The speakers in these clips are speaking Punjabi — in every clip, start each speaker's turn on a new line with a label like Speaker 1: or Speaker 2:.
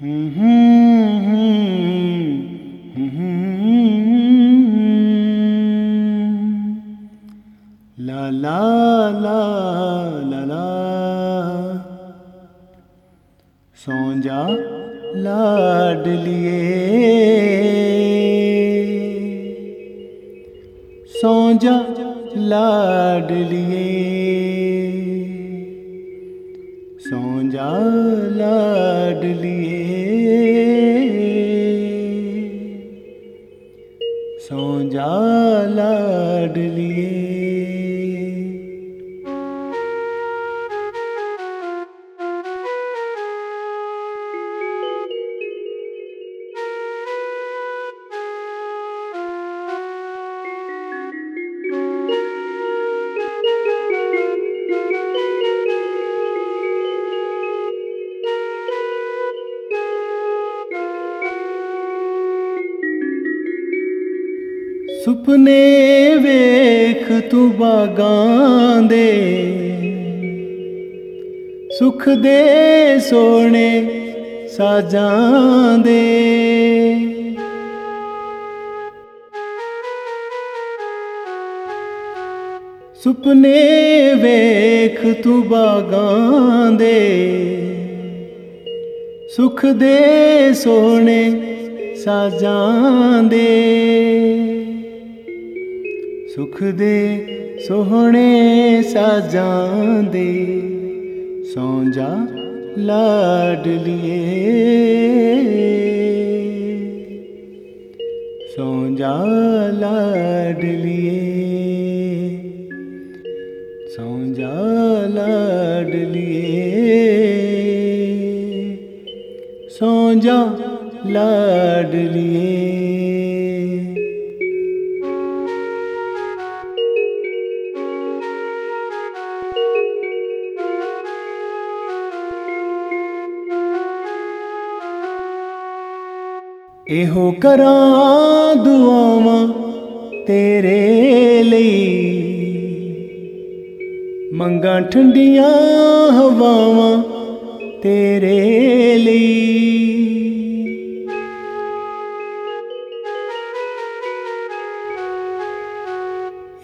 Speaker 1: La la la la la ਸੌ ਜਾ ਲਾਡਲੀਏ ਸੌ ਜਾ ਲਾਡਲੀਏ सौजा लाडलिए सौजा लाडलिए ਸੁਪਨੇ ਵੇਖ ਤੂੰ ਬਾਗਾਂ ਦੇ। ਸੁਖ ਦੇ ਸੋਹਣੇ ਸਾਜਾਂ ਦੇ। ਸੁਪਨੇ ਵੇਖ ਤੂੰ ਬਾਗਾਂ ਦੇ। ਸੁਖ ਦੇ ਸੋਹਣੇ ਸਾਜਾਂ ਦੇ। ਸੁਖ ਦੇ, ਸੋਹਣੇ ਸਾਜਾਂ ਦੇ। ਸੌਂ ਜਾ ਲਾਡਲੀਏ ਸੌਂ ਜਾ ਲਾਡਲੀਏ ਸੌਂ ਜਾ ਲਾਡਲੀਏ ਸੌਂ ਜਾ ਲਾਡਲੀਏ ਇਹੋ ਕਰਾਂ ਦੁਆਵਾਂ ਤੇਰੇ ਲਈ। ਮੰਗਾਂ ਠੰਡੀਆਂ ਹਵਾਵਾਂ ਤੇਰੇ ਲਈ।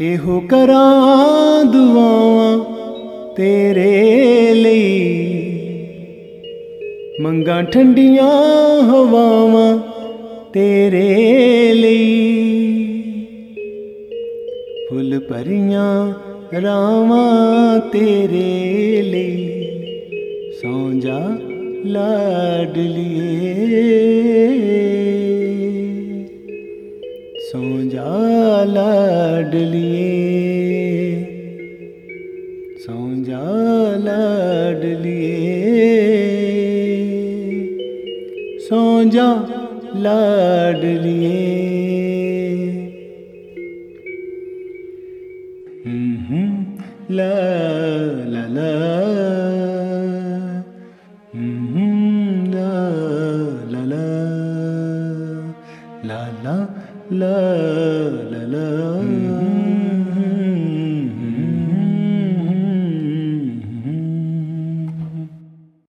Speaker 1: ਇਹੋ ਕਰਾਂ ਦੁਆਵਾਂ ਤੇਰੇ ਲਈ। ਮੰਗਾਂ ਠੰਡੀਆਂ ਹਵਾਵਾਂ ਤੇਰੇ ਲਈ। ਫੁੱਲ ਭਰੀਆਂ ਰਾਵਾਂ ਤੇਰੇ ਲਈ। ਸੌਂ ਜਾ ਲਾਡਲੀਏ ਸੌਂ ਜਾ ਲਾਡਲੀਏ ਸੌਂ ਜਾ ਲਾਡਲੀਏ ਸੌਂ ਜਾ लाडलिए। ला ला ला।